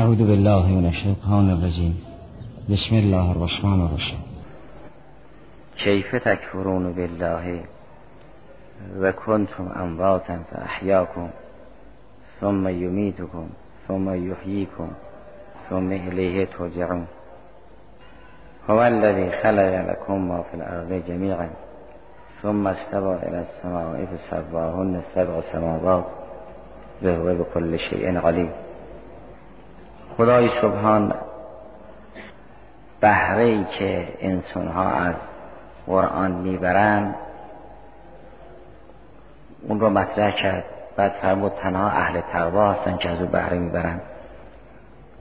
اعوذ بالله من الشیطان الرجیم بسم الله الرحمن الرحیم کیف تکفرون بالله و کنتم امواتا فاحیاکم ثم یمیتکم ثم یحییکم ثم الیه ترجعون. هو الذی خلق لكم ما فی الارض جمیعا ثم استوى الى السماء فسواهن سبع سماوات و هو بكل شیء علیم خدای سبحان بهره ای که انسان ها از قرآن می‌برند اون رو مطرح کرد. بعد فرمود تنها اهل تقوا هستن که از او بهره می‌برند.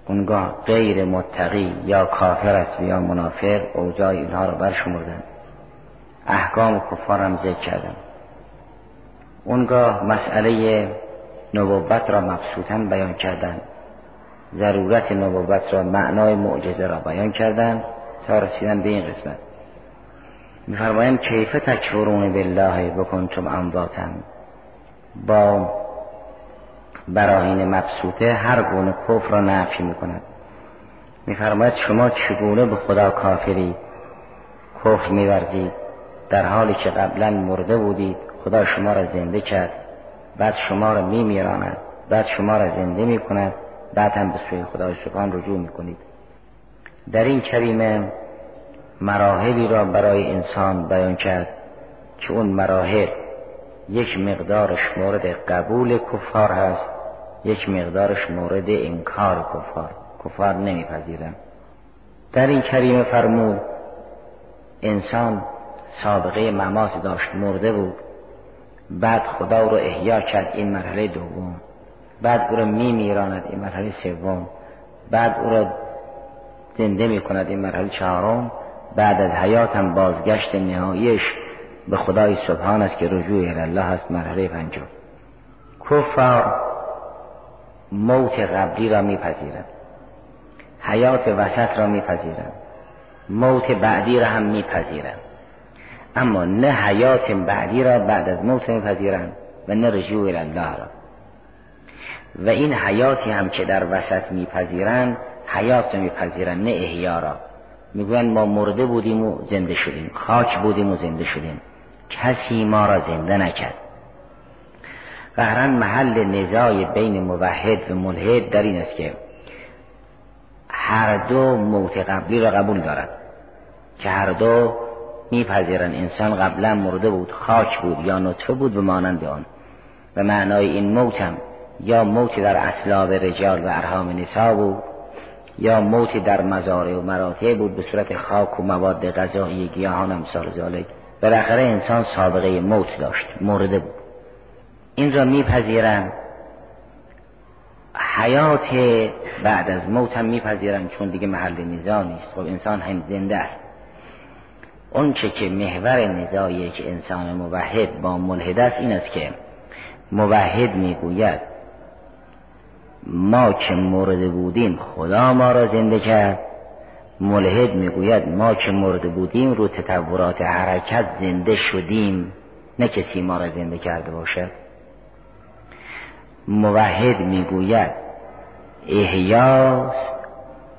اونگاه غیر متقی یا کافر است یا منافر اوجای اینها رو برشمردن. احکام کفار هم ذکر کردن. اونگاه مسئله نبوت را مبسوطا بیان کردند ضرورت نبوت را معنای معجزه را بیان کردن تا رسیدن به این قسمت. میفرمایند کیف تکفرون بالله بکنتم امواتن با براهین مبسوطه هر گونه کفر را نفی می‌کند. میفرماید شما چگونه به خدا کافری؟ کفر میورزید. در حالی که قبلا مرده بودید خدا شما را زنده کرد. بعد شما را میمیراند. بعد شما را زنده می‌کند. بعد هم به سوی خدای سبحان رجوع می‌کنید. در این کریمه مراحلی را برای انسان بیان کرد که اون مراحل یک مقدارش مورد قبول کفار هست یک مقدارش مورد انکار کفار. کفار نمیپذیرن. در این کریمه فرمود انسان سابقه ممات داشت مرده بود. بعد خدا رو احیا کرد این مرحله دوم. بعد او را می میراند این مرحله سوم بعد او را زنده می کند این مرحله چهارم بعد از حیات هم بازگشت نهاییش به خدای سبحان است که رجوع الله است مرحله پنجم. کفار موت قبلی را میپذیرند. حیات وسط را میپذیرند. موت بعدی را هم میپذیرند. اما نه حیات بعدی را بعد از موت میپذیرند و نه رجوع الله را. و این حیاتی هم که در وسط میپذیرند حیات میپذیرند نه احیا را. ما مرده بودیم و زنده شدیم خاک بودیم و زنده شدیم. کسی ما را زنده نکرد. قهرن محل نزاع بین موحد و ملحد در این است که هر دو موت قبلی را قبول دارند که هر دو میپذیرند. انسان قبلا مرده بود خاک بود یا نطفه بود به مانند آن. و معنای این موت هم یا موتی در اصلاب رجال و ارهام نسا بود یا موتی در مزارع و مراتع بود به صورت خاک و مواد غذایی گیاهان امثال ذالک بالاخره انسان سابقه موت داشت مرده بود. این را میپذیرن حیات بعد از موت هم میپذیرن چون دیگه محل نزاع نیست. خب انسان هم زنده است. اون چه که محور نزاعی که انسان موحد با ملحد است این است که موحد می‌گوید ما که مرده بودیم خدا ما را زنده کرد. ملحد می‌گوید ما که مرده بودیم رو تطورات حرکت زنده شدیم. نه کسی ما را زنده کرده باشد موحد می‌گوید احیاست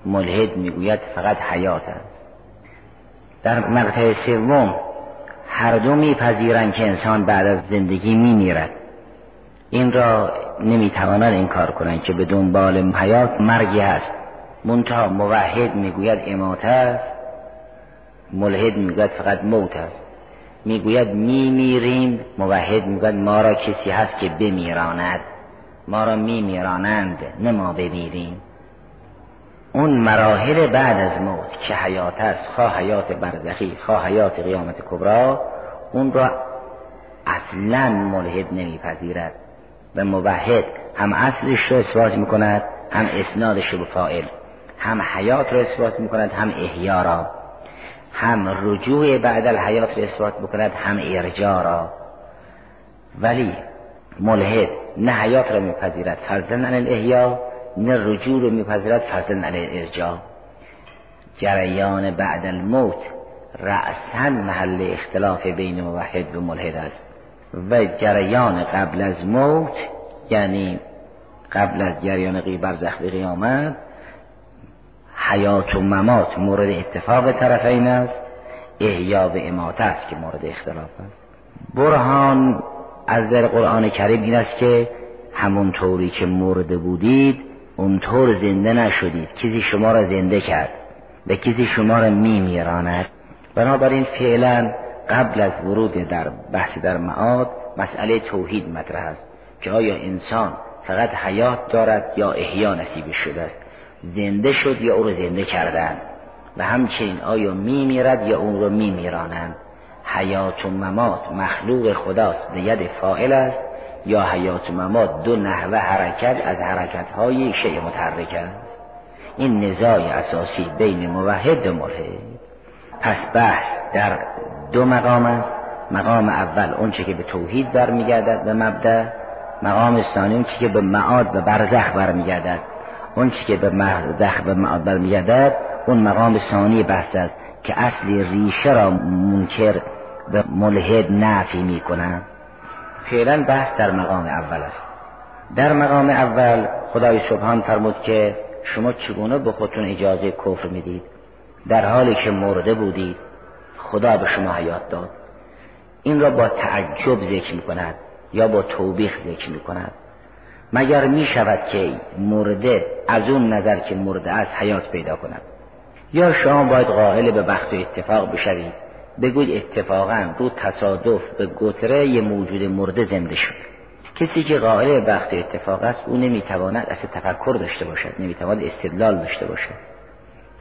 ملحد می‌گوید فقط حیات است. در مقطع سوم هر دو میپذیرند که انسان بعد از زندگی میمیرد. این را نمی‌توانند این کار کنند که به دنبال حیات مرگی هست منتها موحد می‌گوید امات است ملحد می‌گوید فقط موت است. می‌گوید میمیریم موحد می‌گوید ما را کسی هست که بمیراند. ما را میمیرانند نه ما بمیریم. اون مراحل بعد از موت که حیات است خواه حیات برزخی خواه حیات قیامت کبرا اون را اصلا ملحد نمیپذیرد. و موحد هم اصلش رو اثبات می‌کند هم اسنادش رو فائل هم حیات رو اثبات می‌کند هم احیا را هم رجوع بعد الحیات رو اثبات می‌کند هم ارجاع را. ولی ملحد نه حیات را میپذیرد فضلا عن الاحیا نه رجوع رو میپذیرد فضلا عن الارجاع. جریان بعد الموت رأسا محل اختلاف بین موحد و ملحد است. و جریان قبل از موت یعنی قبل از جریان قی برزخ به قیامت حیات و ممات مورد اتفاق طرفین است. احیا و اماته است که مورد اختلاف است. برهان از در قرآن کریم این است که همون طوری که مرده بودید اونطور زنده نشدید. کسی شما را زنده کرد و کسی شما را می میراند بنابراین فعلا قبل از ورود در بحث در معاد مسئله توحید مطرح است که آیا انسان فقط حیات دارد یا احیا نصیب شده است؟ زنده شد یا او را زنده کردن و همچنین آیا می میرد یا اون رو می میرانند؟ حیات و ممات مخلوق خداست به ید فائل است یا حیات و ممات دو نحوه حرکت از حرکت های شیء متحرک است؟ این نزاع اساسی بین موحد و ملحد پس بحث در دو مقام است. مقام اول اونچه که به توحید برمیگردد به مبدع مقام ثانی اونچه که به معاد و برزخ برمیگردد. اونچه که به برزخ و معاد برمیگردد اون مقام ثانی بحث است که اصلی ریشه را منکر به ملحد نفی می کنند فعلا بحث در مقام اول است. در مقام اول خدای سبحان فرمود که شما چگونه به خودتون اجازه کفر می‌دید؟ در حالی که مرده بودید خدا به شما حیات داد. این را با تعجب ذکر می کند یا با توبیخ ذکر می کند مگر می شود که مرده از اون نظر که مرده از حیات پیدا کند؟ یا شما باید قائل به بخت و اتفاق بشوید؟ بگوید اتفاقا رو تصادف به گتره یه موجود مرده زنده شد. کسی که قائل به بخت و اتفاق است او نمی‌تواند اصلا تفکر داشته باشد نمی‌تواند استدلال داشته باشد.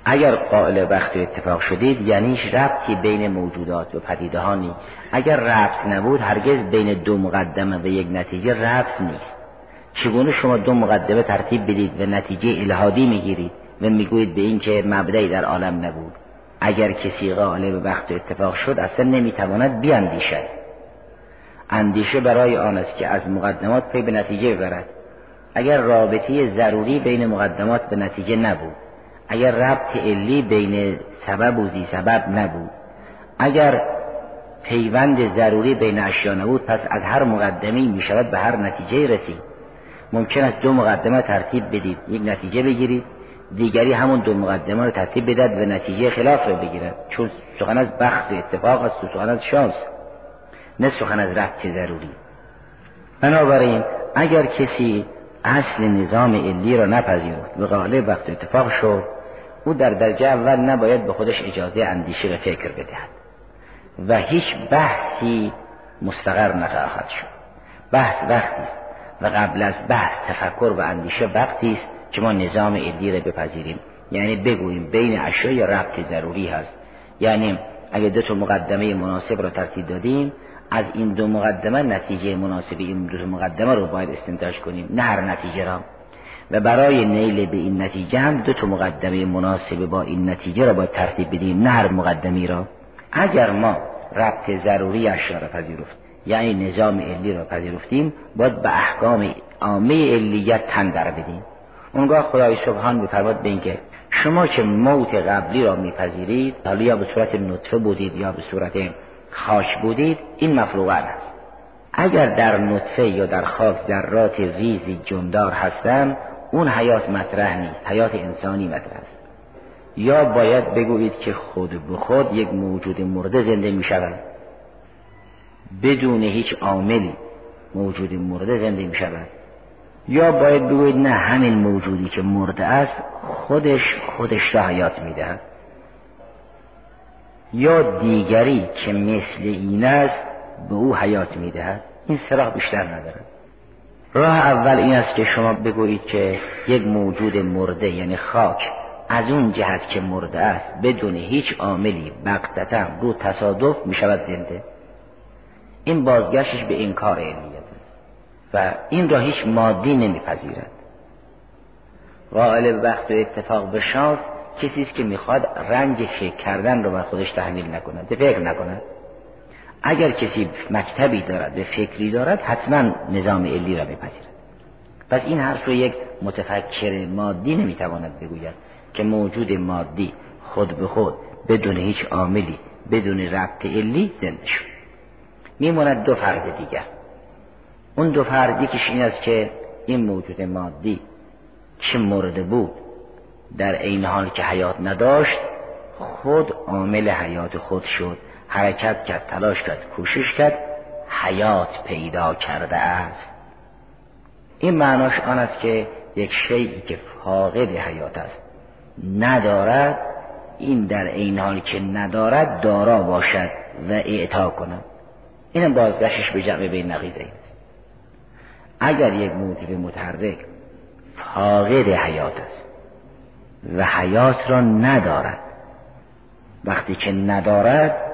اگر قائل بخت و اتفاق شدید یعنی ربطی بین موجودات و پدیده ها نیست. اگر ربط نبود هرگز بین دو مقدمه و یک نتیجه ربط نیست. چگونه شما دو مقدمه ترتیب بدید و نتیجه الهادی می‌گیرید و می‌گویید به این که مبدعی در عالم نبود؟ اگر کسی قائل به بخت و اتفاق شد اصلا نمی‌تواند بیاندیشد. اندیشه برای آن است که از مقدمات پی به نتیجه ببرد. اگر رابطه ضروری بین مقدمات به نتیجه نبود اگر ربط علی بین سبب و زی سبب نبود اگر پیوند ضروری بین اشیا نبود پس از هر مقدمی می شود به هر نتیجه رسید. ممکن است دو مقدمه ترتیب بدید. یک نتیجه بگیرید دیگری همون دو مقدمه رو ترتیب بدد و نتیجه خلاف رو بگیرد. چون سخن از بخت و اتفاق است و سخن از شانس نه سخن از ربط ضروری. بنابراین اگر کسی اصل نظام علی را نپذیرفت و غالب وقت اتفاق شد او در درجه اول نباید به خودش اجازه اندیشه و فکر بدهد. و هیچ بحثی مستقر نخواهد شد. بحث وقتی است و قبل از بحث تفکر و اندیشه وقتی است که ما نظام علی را بپذیریم. یعنی بگوییم بین اشیاء ربط ضروری هست. یعنی اگه دو تا مقدمه مناسب را ترتیب دادیم از این دو مقدمه نتیجه مناسب این دو مقدمه رو باید استنتاج کنیم. نه هر نتیجه را. و برای نیل به این نتیجه هم دو تا مقدمه مناسب با این نتیجه را باید ترتیب بدیم. نه هر مقدمی را. اگر ما ربط ضروری اشیا را پذیرفت یعنی نظام علی را پذیرفتیم باید به احکام عامه علیت تن در بدیم. اونگاه خدای سبحان میفرماد به اینکه شما که موت قبلی را میپذیرید حالا یا به صورت نطفه بودید یا به صورت خاک بودید این مفروغن است. اگر در نطفه یا در خاک ذرات ریزی جمدار هستند اون حیات مطرح نیست حیات انسانی مطرح است. یا باید بگویید که خود به خود یک موجود مرده زنده می شود بدون هیچ عاملی موجود مرده زنده می شود یا باید بگویید نه همین موجودی که مرده است خودش خودش را حیات می دهد یا دیگری که مثل این است به او حیات می دهد این سراغ بیشتر ندارد راه اول این است که شما بگویید که یک موجود مرده یعنی خاک از اون جهت که مرده است بدون هیچ عاملی بقتتا رو تصادف می شود زنده. این بازگشتش به انکار علیت و این را هیچ مادی نمیپذیرد. قائل وقت و اتفاق به شانس کسی است که می‌خواد رنج فکر کردن رو بر خودش تحمیل نکند فکر نکند. اگر کسی مکتبی دارد به فکری دارد حتما نظام علی را بپذیرد. پس این حرف رو یک متفکر مادی نمی‌تواند بگوید که موجود مادی خود به خود بدون هیچ عاملی بدون ربط علی زنده شد. میماند دو فرض دیگر. اون دو فرض یکیش این است که این موجود مادی که مرده بود در این حال که حیات نداشت خود عامل حیات خود شد. حرکت کرد تلاش کرد کوشش کرد حیات پیدا کرده است. این معناش آن است که یک شیعی که فاقد حیات است. ندارد این در این حال که ندارد دارا باشد و اعطا کند این بازگشتش به جمع بین نقیزه است. اگر یک موجود متحرک فاقد حیات است و حیات را ندارد وقتی که ندارد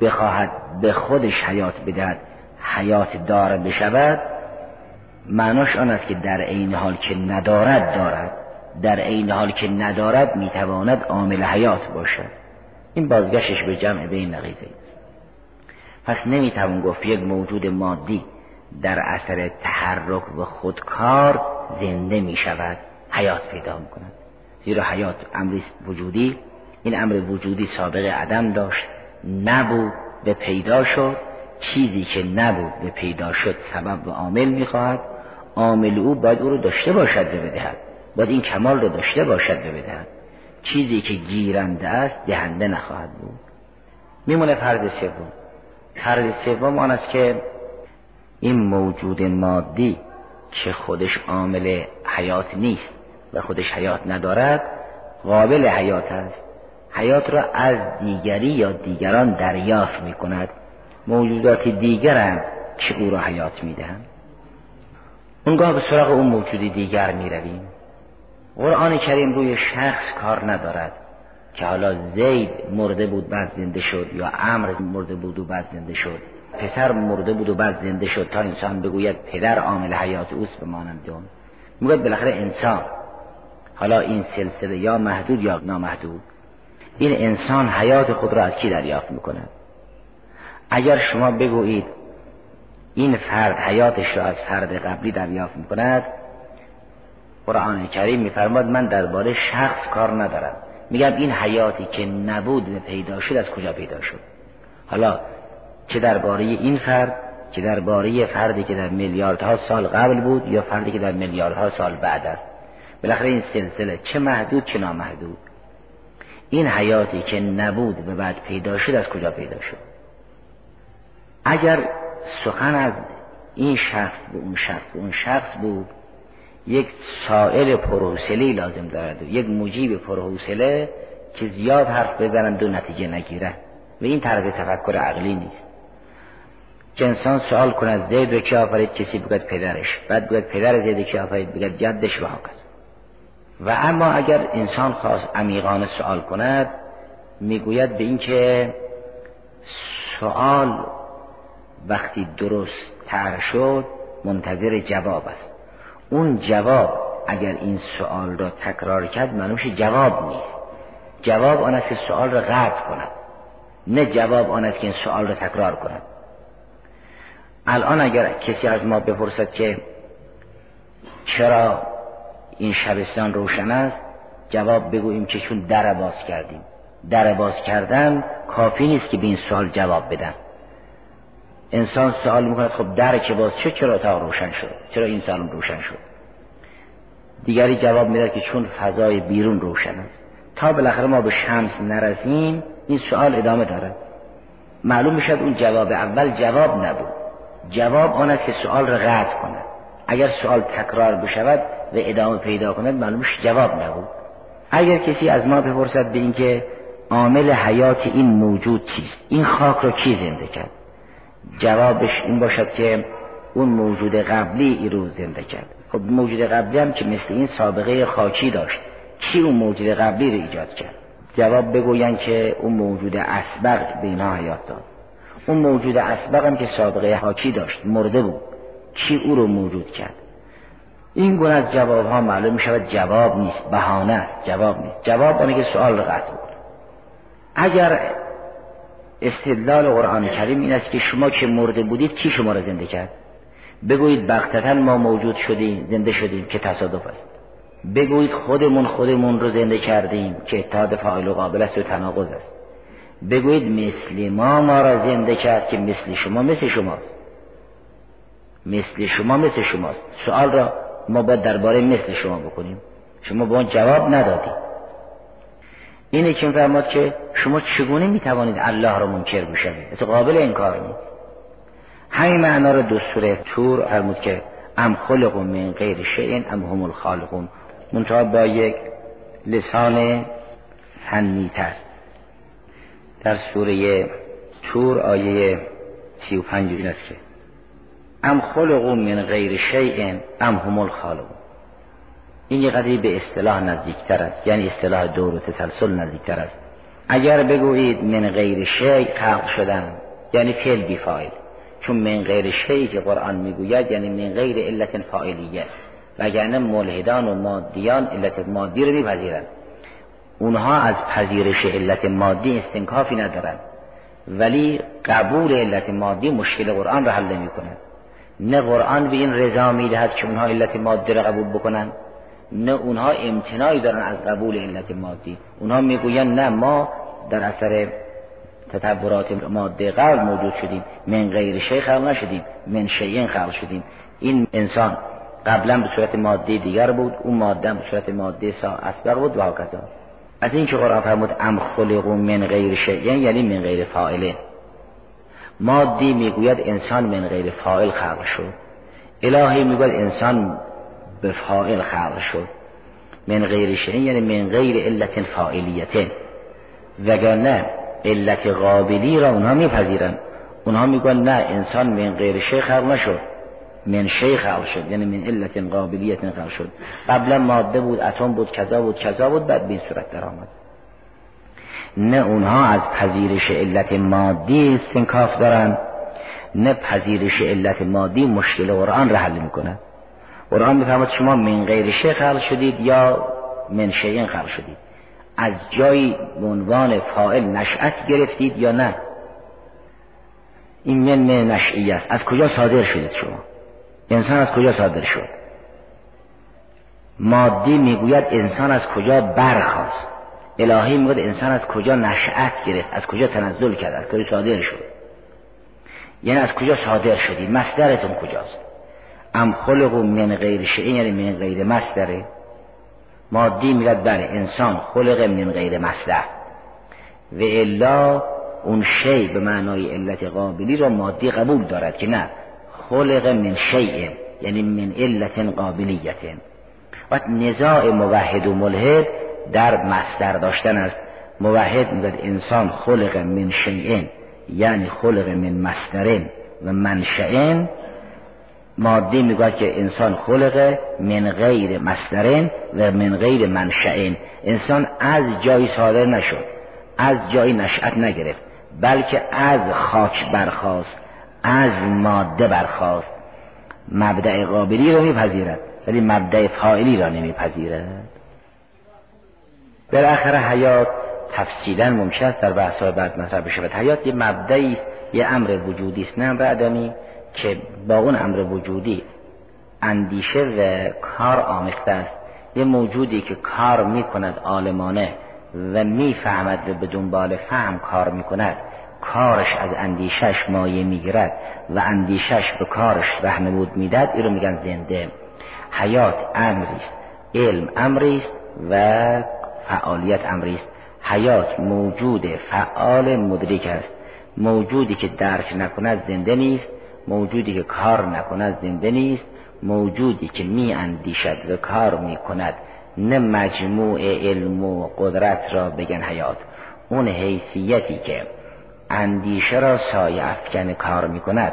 بخواهد به خودش حیات بدهد حیات دار بشود معناش آن است که در عین حال که ندارد دارد در عین حال که ندارد می‌تواند عامل حیات باشد. این بازگشتش به جمع بین نقیزه پس نمی‌توان گفت یک موجود مادی در اثر تحرک و خودکار زنده می شود حیات پیدا می کند زیرا حیات امری وجودی این امر وجودی سابقه عدم داشت. نبود به پیدا شد. چیزی که نبود به پیدا شد سبب و عامل می‌خواهد. عامل او باید او رو داشته باشد به بدهد. باید این کمال رو داشته باشد به بدهد. چیزی که گیرنده است دهنده نخواهد بود. میمونه فرض سوم. فرض سوم آن است که این موجود مادی که خودش عامل حیات نیست و خودش حیات ندارد قابل حیات است. حیات را از دیگری یا دیگران دریافت می کند موجودات دیگرند که او را حیات می دهند اونگاه به سراغ اون موجود دیگر می رویم قرآن کریم روی شخص کار ندارد که حالا زید مرده بود بعد زنده شد یا امر مرده بود و بعد زنده شد. پسر مرده بود و بعد زنده شد تا انسان بگوید پدر عامل حیات اوست به مانند اون می‌گوید بالاخره انسان. حالا این سلسله یا محدود یا نامحدود. این انسان حیات خود را از کی دریافت می‌کند؟ اگر شما بگویید این فرد حیاتش را از فرد قبلی دریافت می‌کند قرآن کریم میفرماد من درباره شخص کار ندارم. میگم این حیاتی که نبود و پیدا شد از کجا پیدا شد؟ حالا چه درباره این فرد چه درباره فردی که در میلیاردها سال قبل بود یا فردی که در میلیاردها سال بعد است؟ بالاخره این سلسله چه محدود چه نامحدود؟ این حیاتی که نبود و بعد پیدا شد از کجا پیدا شد؟ اگر سخن از این شخص به اون شخص به اون شخص بود یک سائل پرحوصله لازم دارد و یک مجیب پرحوصله که زیاد حرف بزنند و نتیجه نگیره. و این طرز تفکر عقلی نیست. که انسان سوال کند زید رو که آفرید؟ کسی بگد پدرش. بعد بگد پدر زید که آفرید؟ بگد جدش و و اما اگر انسان خواست عمیقانه سوال کند می‌گوید به اینکه سوال وقتی درست تر شد منتظر جواب است. اون جواب اگر این سوال را تکرار کرد منوش جواب نیست. جواب آن است که سوال را قطع کند. نه جواب آن است که این سوال را تکرار کند. الان اگر کسی از ما بپرسد که چرا این شبستان روشن است؟ جواب بگوییم که چون در باز کردیم. در باز کردن کافی نیست که به این سوال جواب بدن. انسان سوال می‌کند خب در که باز چه چرا تا روشن شد؟ چرا این سالون روشن شد؟ دیگری جواب میده که چون فضای بیرون روشن است. تا بالاخره ما به شمس نرسیم این سوال ادامه داره معلوم می‌شد اون جواب اول جواب نبود. جواب آن است که سوال را قطع کند. اگر سوال تکرار بشود و ادامه پیدا کند معلومش جواب نبود. اگر کسی از ما بپرسد به اینکه عامل حیات این موجود چیست این خاک را کی زنده کرد؟ جوابش این باشد که اون موجود قبلی ای رو زنده کرد. خب موجود قبلی هم که مثل این سابقه خاکی داشت کی اون موجود قبلی رو ایجاد کرد؟ جواب بگوین که اون موجود اسبق به اینها حیات داد. اون موجود اسبق هم که سابقه خاکی داشت مرده بود. کی او رو موجود کرد؟ این گونه از جواب ها معلوم می شود جواب نیست بهانه جواب نیست. جواب آنه که سوال رو قطع بود اگر استدلال قرآن کریم این است که شما که مرده بودید کی شما را زنده کرد؟ بگویید بختتا ما موجود شدیم زنده شدیم که تصادف است. بگویید خودمون خودمون رو زنده کردیم که اتحاد فاعل و قابل است و تناقض است. بگویید مثل ما ما را زنده کرد که مثل شما مثل شماست. مثل شما مثل شماست. سوال را ما باید درباره مثل شما بکنیم. شما به اون جواب ندادی. اینه که فرماد که شما چگونه می‌توانید الله رو منکر بشوید؟ از قابل انکار نیست. همین معنا رو دستور تور فرمود که ام خلق من غیر شیء ام هم الخالقون. منتها با یک لسان فنیتر. در سوره تور آیه سی و پنج این است که ام خلقو من غیر شیء ام هم الخالقون. این یه قدری به اصطلاح نزدیکتر است. یعنی اصطلاح دور و تسلسل نزدیکتر است. اگر بگویید من غیر شیء خلق شدن یعنی فعل بیفایل چون من غیر شیعی که قرآن می‌گوید یعنی من غیر علت فاعلیه. وگرنه ملحدان و مادیان علت مادی رو میپذیرند اونها از پذیرش علت مادی استنکافی ندارند ولی قبول علت مادی مشکل قرآن را حل نمی کند نه قرآن به این رضا می‌دهد که اونها علت مادی را قبول بکنند نه اونها امتناعی دارن از قبول علت مادی. اونها می‌گویند نه ما در اثر تطورات ماده قبل موجود شدیم من غیر شی خلق نشدیم من شیئن خلق شدیم. این انسان قبلا به صورت ماده دیگر بود اون ماده به صورت ماده سا اسبق بود و هکذا. از این که قرآن فرمود ام خلقو من غیر شیئن یعنی من غیر فاعله. مادی می‌گوید انسان من غیر فاعل خلق شد. الهی می‌گوید انسان به فاعل خلق شد. من غیر شیئن یعنی من غیر علت فاعلیت. وگرنه علت قابلی را اونها میپذیرن. اونها میگن نه انسان من غیر شیخ خلق نشد. من شیخ خلق شد یعنی من علت قابلیت خلق شد. قبلا ماده بود اتم بود کذا بود کذا بود بعد به صورت در آمد نه اونها از پذیرش علت مادی استنکاف دارن نه پذیرش علت مادی مشکل قرآن را حل می‌کنه. قرآن میفرماد شما من غیر شیخ خلق شدید یا من شیئن خلق شدید؟ از جایی عنوان فائل نشأت گرفتید یا نه؟ این من من نشئی است. از کجا صادر شدید شما؟ انسان از کجا صادر شد؟ مادی می‌گوید انسان از کجا برخواست الهی می‌گوید انسان از کجا نشأت گرفت؟ از کجا تنزل کرد؟ از کجا صادر شد؟ یعنی از کجا صادر شدید مصدرتون کجاست؟ ام خلقو من غیر شئی یعنی من غیر مصدره مادی میگد بله انسان خلق من غیر مصدر. و الا اون شی به معنای علت قابلی را مادی قبول دارد که نه. خلق من شیء یعنی من علت قابلیت. و نزاع موحد و ملحد در مصدر داشتن است. موحد میگد انسان خلق من شیء یعنی خلق من مصدر و منشئن. مادی می‌گوید که انسان خلق من غیر مصدرین و من غیر منشعین انسان از جایی صادر نشد از جایی نشأت نگرفت بلکه از خاک برخواست از ماده برخواست مبدع قابلی را میپذیرد ولی مبدع فاعلی را نمیپذیرد. بالاخره حیات تفصیلا ممکن است در بحث بعد مطرح بشود حیات یه مبدعی یه امر وجودی است نه بعدمی که با اون امر وجودی اندیشه و کار آمیخته است. یه موجودی که کار می‌کند عالمانه و می‌فهمد و به دنبال فهم کار می‌کند کارش از اندیشش مایه می‌گیرد و اندیشش به کارش رهنمود می‌داد این رو میگن زنده. حیات امری است علم امری است و فعالیت امری است. حیات موجود فعال مدرک است. موجودی که درک نکند زنده نیست. موجودی که کار نکند زنده نیست. موجودی که می اندیشد و کار می کند نه مجموع علم و قدرت را بگن حیات. اون حیثیتی که اندیشه را سایه افکن کار می کند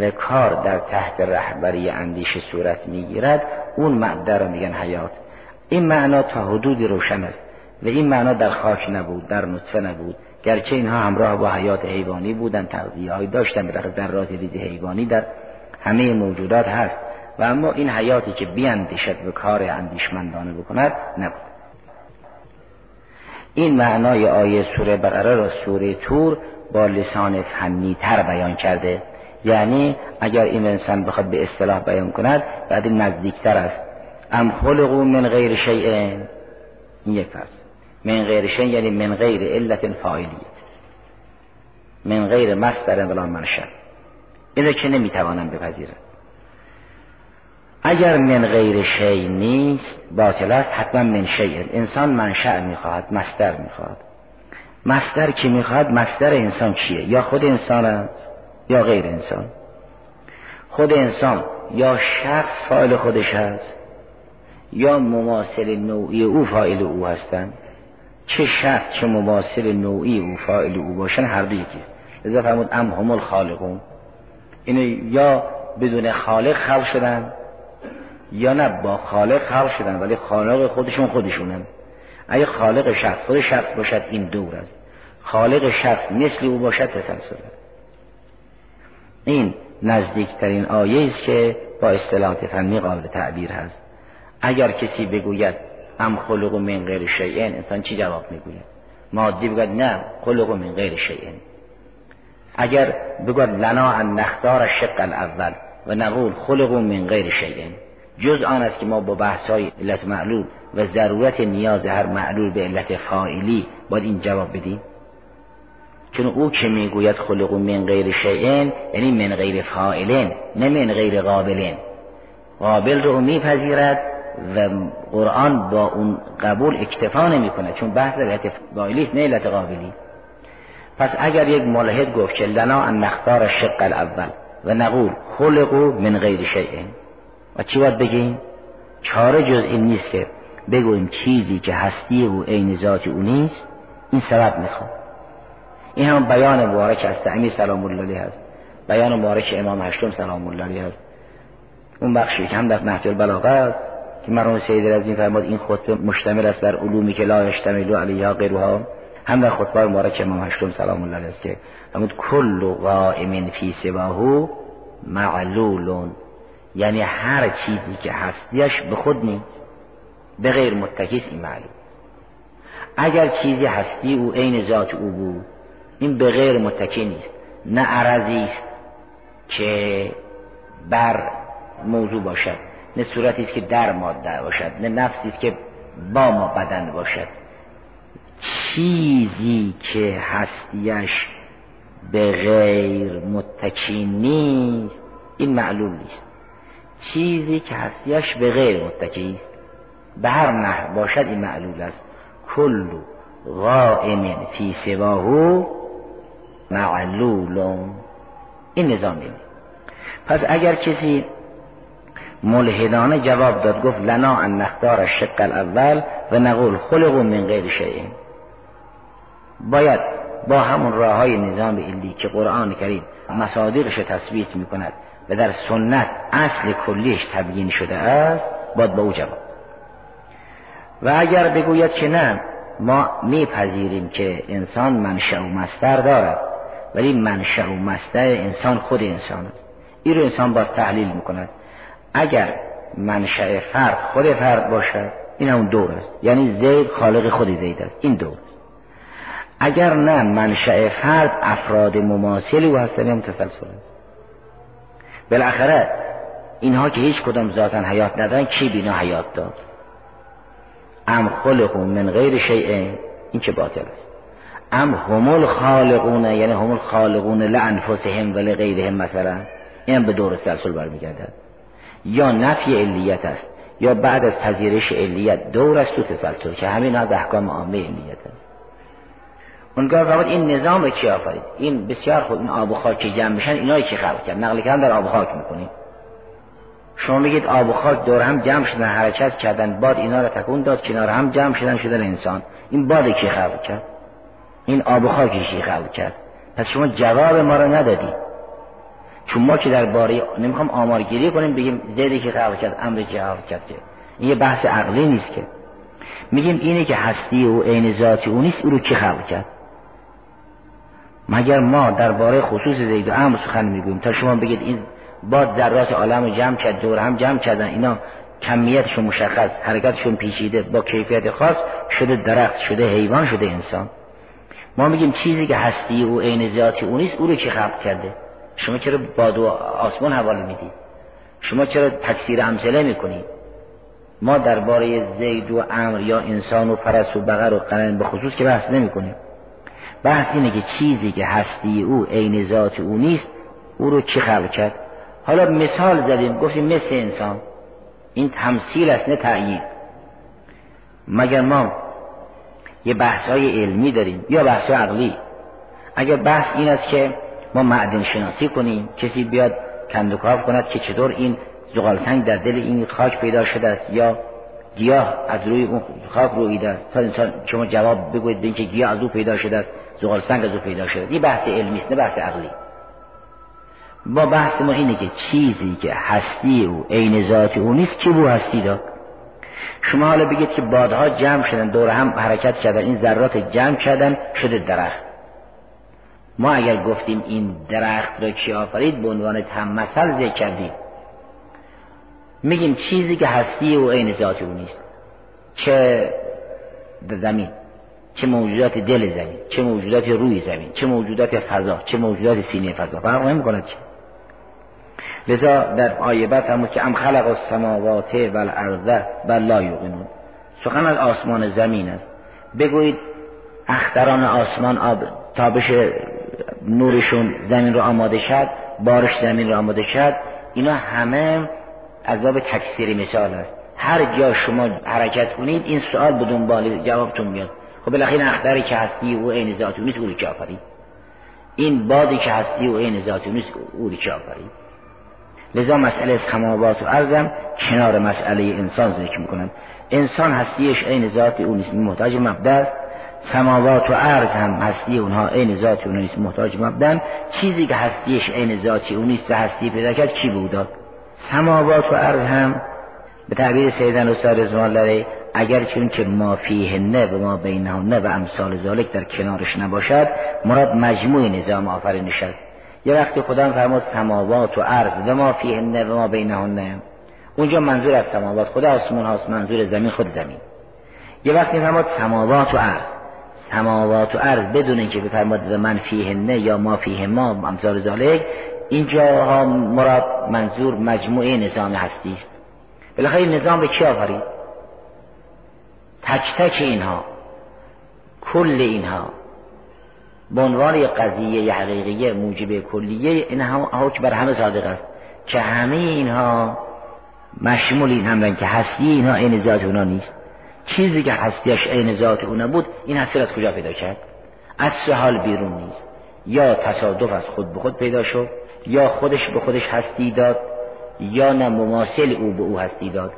و کار در تحت رهبری اندیشه صورت می گیرد اون مبدع را میگن حیات. این معنا تا حدودی روشن است و این معنا در خاک نبود در نطفه نبود. گرچه اینها همراه با حیات حیوانی بودن تغذیه های داشتن به در راز ریز حیوانی در همه موجودات هست. و اما این حیاتی که بیاندیشد و کار اندیشمندانه بکند نبود. این معنای آیه سوره بقره را سوره تور با لسان فنی تر بیان کرده. یعنی اگر این انسان بخواد به اصطلاح بیان کند بعد نزدیکتر است. ام خلقو من غیر شیء این یک فرض. من غیر شن یعنی من غیر علت فاعلیت من غیر مصدر ولا منشأ. اینو که نمی‌توانم بپذیرم. اگر من غیر شی نیست باطل است حتما من شیء. انسان منشأ می‌خواهد مستر می‌خواهد. مستر که می‌خواهد مستر انسان چیه؟ یا خود انسان است یا غیر انسان. خود انسان یا شخص فاعل خودش هست یا مماثل نوعی او فاعل او هستند چه شخص چه مماثل نوعی او فاعل او باشن؟ هر دو یکیست. لذا فرمود ام هم الخالقون. اینه یا بدون خالق خلق شدن یا نه با خالق خلق شدن ولی خالق خودشون خودشونن. اگه خالق شخص خود شخص باشد این دور است. خالق شخص مثل او باشد تسلسل. این نزدیکترین آیه است که با اصطلاحات فنی قابل تعبیر هست. اگر کسی بگوید ام خلق من غیر شیئن انسان چی جواب می‌گوید؟ مادی بگوید نه خلق من غیر شیئن اگر بگوید لنا ان نختار شق الاول و نقول خلق من غیر شیئن جز آن است که ما با بحث های علت معلول و ضرورت نیاز هر معلول به علت فاعلی باید این جواب بدیم؟ چون او که می‌گوید خلق من غیر شیئن یعنی من غیر فاعلن نه من غیر قابلن قابل رو میپذیرد و قرآن با اون قبول اکتفا نمی‌کنه چون بحث علت است نه علت قابلی. پس اگر یک ملحد گفت که لنا ان نختار شق الاول و نقول خلقو من غیر شیئن و چی باید بگیم؟ چاره جز این نیست که بگوییم چیزی که هستی او عین ذات او نیست این سبب می‌خواد. این هم بیان مبارک از تعمیر سلام الله هست. بیان مبارک امام هشتم سلام الله هست. اون بخشی که هم در نهج البلاغه است. که مرحوم سید رضی فرمود این خطبه مشتمل است بر علومی که لا یشتمل علیها غیرها. هم در خطبه مبارک امام هشتم سلام الله است که فرمود کل قائم فی سواهو معلولون. یعنی هر چیزی که هستیش به خود نیست به غیر متکیس این معلوم اگر چیزی هستی او عین ذات او بود این به غیر متکی نیست. نه عرضی است که بر موضوع باشد. نه صورتی است که در ماده باشد نه نفسی است که با ما بدن باشد. چیزی که هستیش به غیر متکی نیست این معلوم نیست. چیزی که هستیش به غیر متکی است به هر نحو باشد این معلول است. کل غائم فی سواهو معلول این نظام پس اگر کسی ملحدانه جواب داد گفت لنا ان نختار الشق الاول و نقول خلق من غیر شیء. باید با همون راه های نظام علی که قرآن کریم مصادیقش تثبیت می کند و در سنت اصل کلیش تبیین شده است باید با او جواب و اگر بگوید که نه ما میپذیریم که انسان منشأ و مستر دارد ولی منشأ و مستر انسان خود انسان است. این رو انسان باز تحلیل می‌کند. اگر منشأ فرد خود فرد باشد این همون دور است. یعنی زید خالق خود زید است. این دور است. اگر نه منشأ فرد افراد مماثلی و هستن هم تسلسل است. بالاخره اینها که هیچ کدام ذاتا حیات ندارن کی بینا حیات داد؟ ام خلقون من غیر شیء این که باطل است. ام همول خالقون یعنی همول خالقون لانفسهم و لغیرهم مثلا. این به دور سلسل برمیگردد. یا نفی علیت است یا بعد از پذیرش علیت دور است تو تسلسل که همین از احکام عامه علیت است. اونگاه فرمود این نظام چی آفرید؟ این بسیار خود این آب و خاک که جمع بشن اینایی که خلق کرد نقل کردن در آب و خاک می‌کنیم شما میگید آب و خاک دور هم جمع شدن حرکت کردن باد اینا رو تکون داد کنار هم جمع شدن شدن انسان. این باد کی خلق کرد؟ این آب و خاکی کی خلق کرد؟ پس شما جواب ما رو ندادی. چون ما که در باره نمی‌خوام آمارگیری کنیم بگیم زیدی که خلق کرد امری که خلق کرد. که یه بحث عقلی نیست که. میگیم اینه که هستی و عین ذاتی او نیست او رو کی خلق کرد؟ مگر ما درباره خصوص زید و امر سخن می‌گوییم؟ تا شما بگید این باد ذرات عالم رو جمع کرد دور هم جمع کردن اینا کمیتشون مشخص حرکتشون پیچیده با کیفیت خاص شده درخت شده حیوان شده انسان. ما میگیم چیزی که هستی او عین ذاتی او نیست او رو که خلق کرده؟ شما چرا باد و آسمان حواله می‌دید شما چرا تکثیر امثله می‌کنید ما درباره زید و امر یا انسان و پرس و بغر و قرن به خصوص که بحث نمی‌کنیم. بحث اینه که چیزی که هستی او عین ذات او نیست او رو کی خلق کرد؟ حالا مثال زدیم گفتیم مثل انسان. این تمثیل است نه تعیین مگر ما یه بحث های علمی داریم یا بحث عقلی؟ اگر بحث این است که ما معدن شناسی کنیم. کسی بیاد کندوکاف کند که چطور این زغالسنگ در دل این خاک پیدا شده است یا گیاه از روی اون خاک رویده است. تا انسان شما جواب بگویید به اینکه گیاه از او پیدا شده است زغالسنگ از او پیدا شده است. این بحث علمی است نه بحث عقلی. با بحث ما اینه که چیزی که هستی او عین ذات او نیست که بو هستی داد شما حالا بگید که بادها جمع شدن دور هم حرکت کردن این ذرات جمع کردن شده درخت. ما اگر گفتیم این درخت را کی آفرید به عنوان مثل ذکر کردیم. میگیم چیزی که هستی و عین ذات او نیست. چه زمین چه موجودات دل زمین چه موجودات روی زمین چه موجودات فضا چه موجودات سینه فضا. فرق چه لذا در آیه بعد هم که ام خلق السماوات و الارض بل لا یوقنون سخن از آسمان زمین است. بگویید اختران آسمان آب تابش نورشون زمین رو آماده شد بارش زمین رو آماده شد. اینا همه از باب تکثیری مثال است. هر جا شما حرکت کنید این سوال به دنبال جوابتون میاد. خب بالاخره اختری که هستی و عین ذاتی نیست اولی که آفرید؟ این بادی که هستی و عین ذاتی نیست اولی که آفرید؟ لذا مسئله سماوات و ارزم کنار مسئله انسان ذکر می‌کنن انسان هستیش عین ذات او نیست محتاج مبدا سماوات و ارز هم هستی اونها عین ذات اون نیست. محتاج مبدا چیزی که هستیش عین ذاتی اون نیست و هستی پیدا کرد کی بوداد سماوات و ارز هم به تعبیر سیدن استاد رزوان لره اگر چون که ما فیه نه و ما نه و امثال ذالک در کنارش نباشد مراد مجموع نظام آفرینش است. یه وقتی خدا فرمود سماوات و ارز و ما فیه نه و ما نه. اونجا منظور از سماوات خدا آسمان هاست منظور زمین خود زمین. یه وقتی فرمود سماوات و ارز سماوات و ارز بدون اینکه بفرماد و من فیه نه یا ما فیه ما امثال ذالک اینجاها مراد منظور مجموعه نظام هستی. است بالاخره نظام به کی آفرید؟ تک تک اینها کل اینها به عنوان قضیه حقیقیه موجب کلیه این هم بر همه صادق است که همه اینها مشمول این هم که هستی اینها عین ذات اونا نیست. چیزی که هستیش عین ذات اونا بود این هستی از کجا پیدا کرد؟ از سه بیرون نیست. یا تصادف از خود به خود پیدا شد یا خودش به خودش هستی داد یا نه مماثل او به او هستی داد.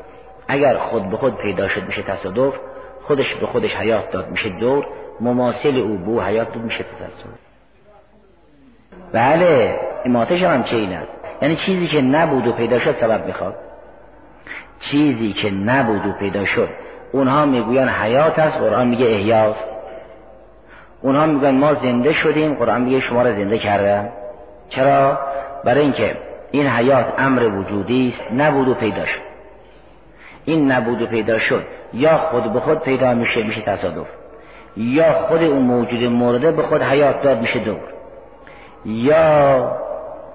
اگر خود به خود پیدا شد میشه تصادف خودش به خودش حیات داد میشه دور مماثل او به او حیات داد میشه تسلسل. بله اماتش هم چه این است. یعنی چیزی که نبود و پیدا شد سبب می‌خواد. چیزی که نبود و پیدا شد اونها می‌گوین حیات است قرآن میگه احیاست. اونها میگن ما زنده شدیم قرآن میگه شما را زنده کردم. چرا؟ برای اینکه این حیات امر وجودی است نبود و پیدا شد. این نبود و پیدا شد یا خود به خود پیدا میشه میشه تصادف. یا خود اون موجود مرده به خود حیات داد میشه دور. یا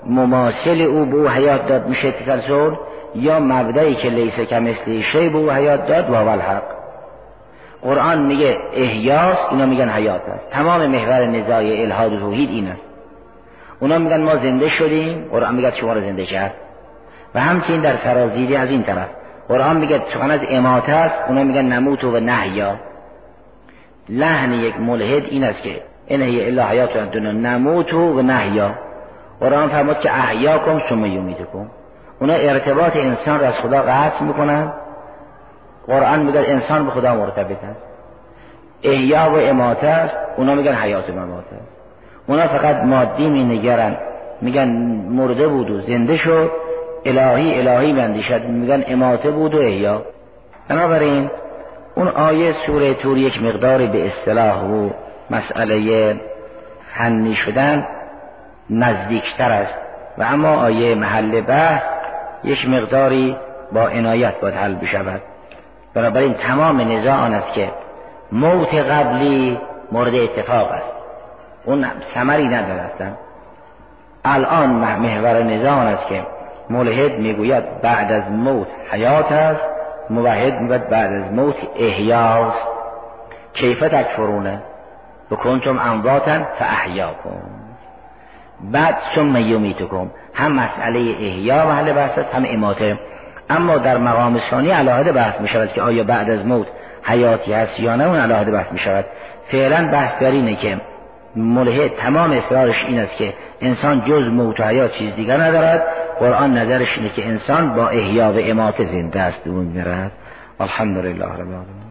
مماثل او به او حیات داد میشه تسلسل. یا مبدعی که لیسه کمثلی شی به او حیات داد و الحق. قرآن میگه احیاس اینا میگن حیات است. تمام محور نزاع الهاد و توحید این است. اونا میگن ما زنده شدیم قرآن میگه شما رو زنده کرد. و همچنین در فرازیلی از این طرف. قرآن میگه سخن از اماته است اونا میگن نموت و نحیا لحن یک ملحد این است که این هی الا حیات دنیا نموت و نحیا قرآن فرمود که احیاکم ثم یمیتکم. اونا ارتباط انسان را از خدا قطع می‌کنن قرآن میگه انسان به خدا مرتبط است. احیا و اماته است اونا میگن حیات و ممات است. اونا فقط مادی می نگرن میگن مرده بود و زنده شد. الهی الهی مندیشد میگن اماته بود و احیا. بنابراین اون آیه سوره تور یک مقداری به اصطلاح و مسئله فنی شدن نزدیکتر است. و اما آیه محل بحث یک مقداری با عنایت باید حل بشود. بنابراین تمام نزاع آن است که موت قبلی مورد اتفاق است. اون سمری ندارستن الان محور نزاع است که ملحد می‌گوید بعد از موت حیات است موحد می‌گوید بعد از موت احیاست کیف تکفرونه بکنتم امواتن فاحیاکم. بعد ثم یمیتکم. هم مسئله احیا محل بحث است هم اماته. اما در مقام ثانی علاهده بحث می شود که آیا بعد از موت حیاتی هست یا نه اون علاهده بحث می شود فعلا بحث در اینه که ملحد تمام اصرارش این است که انسان جز موت و حیات چیز دیگر ندارد. قرآن نظرش اینه که انسان با احیا و امات زنده است. اون میرد الحمدلله رب العالمین.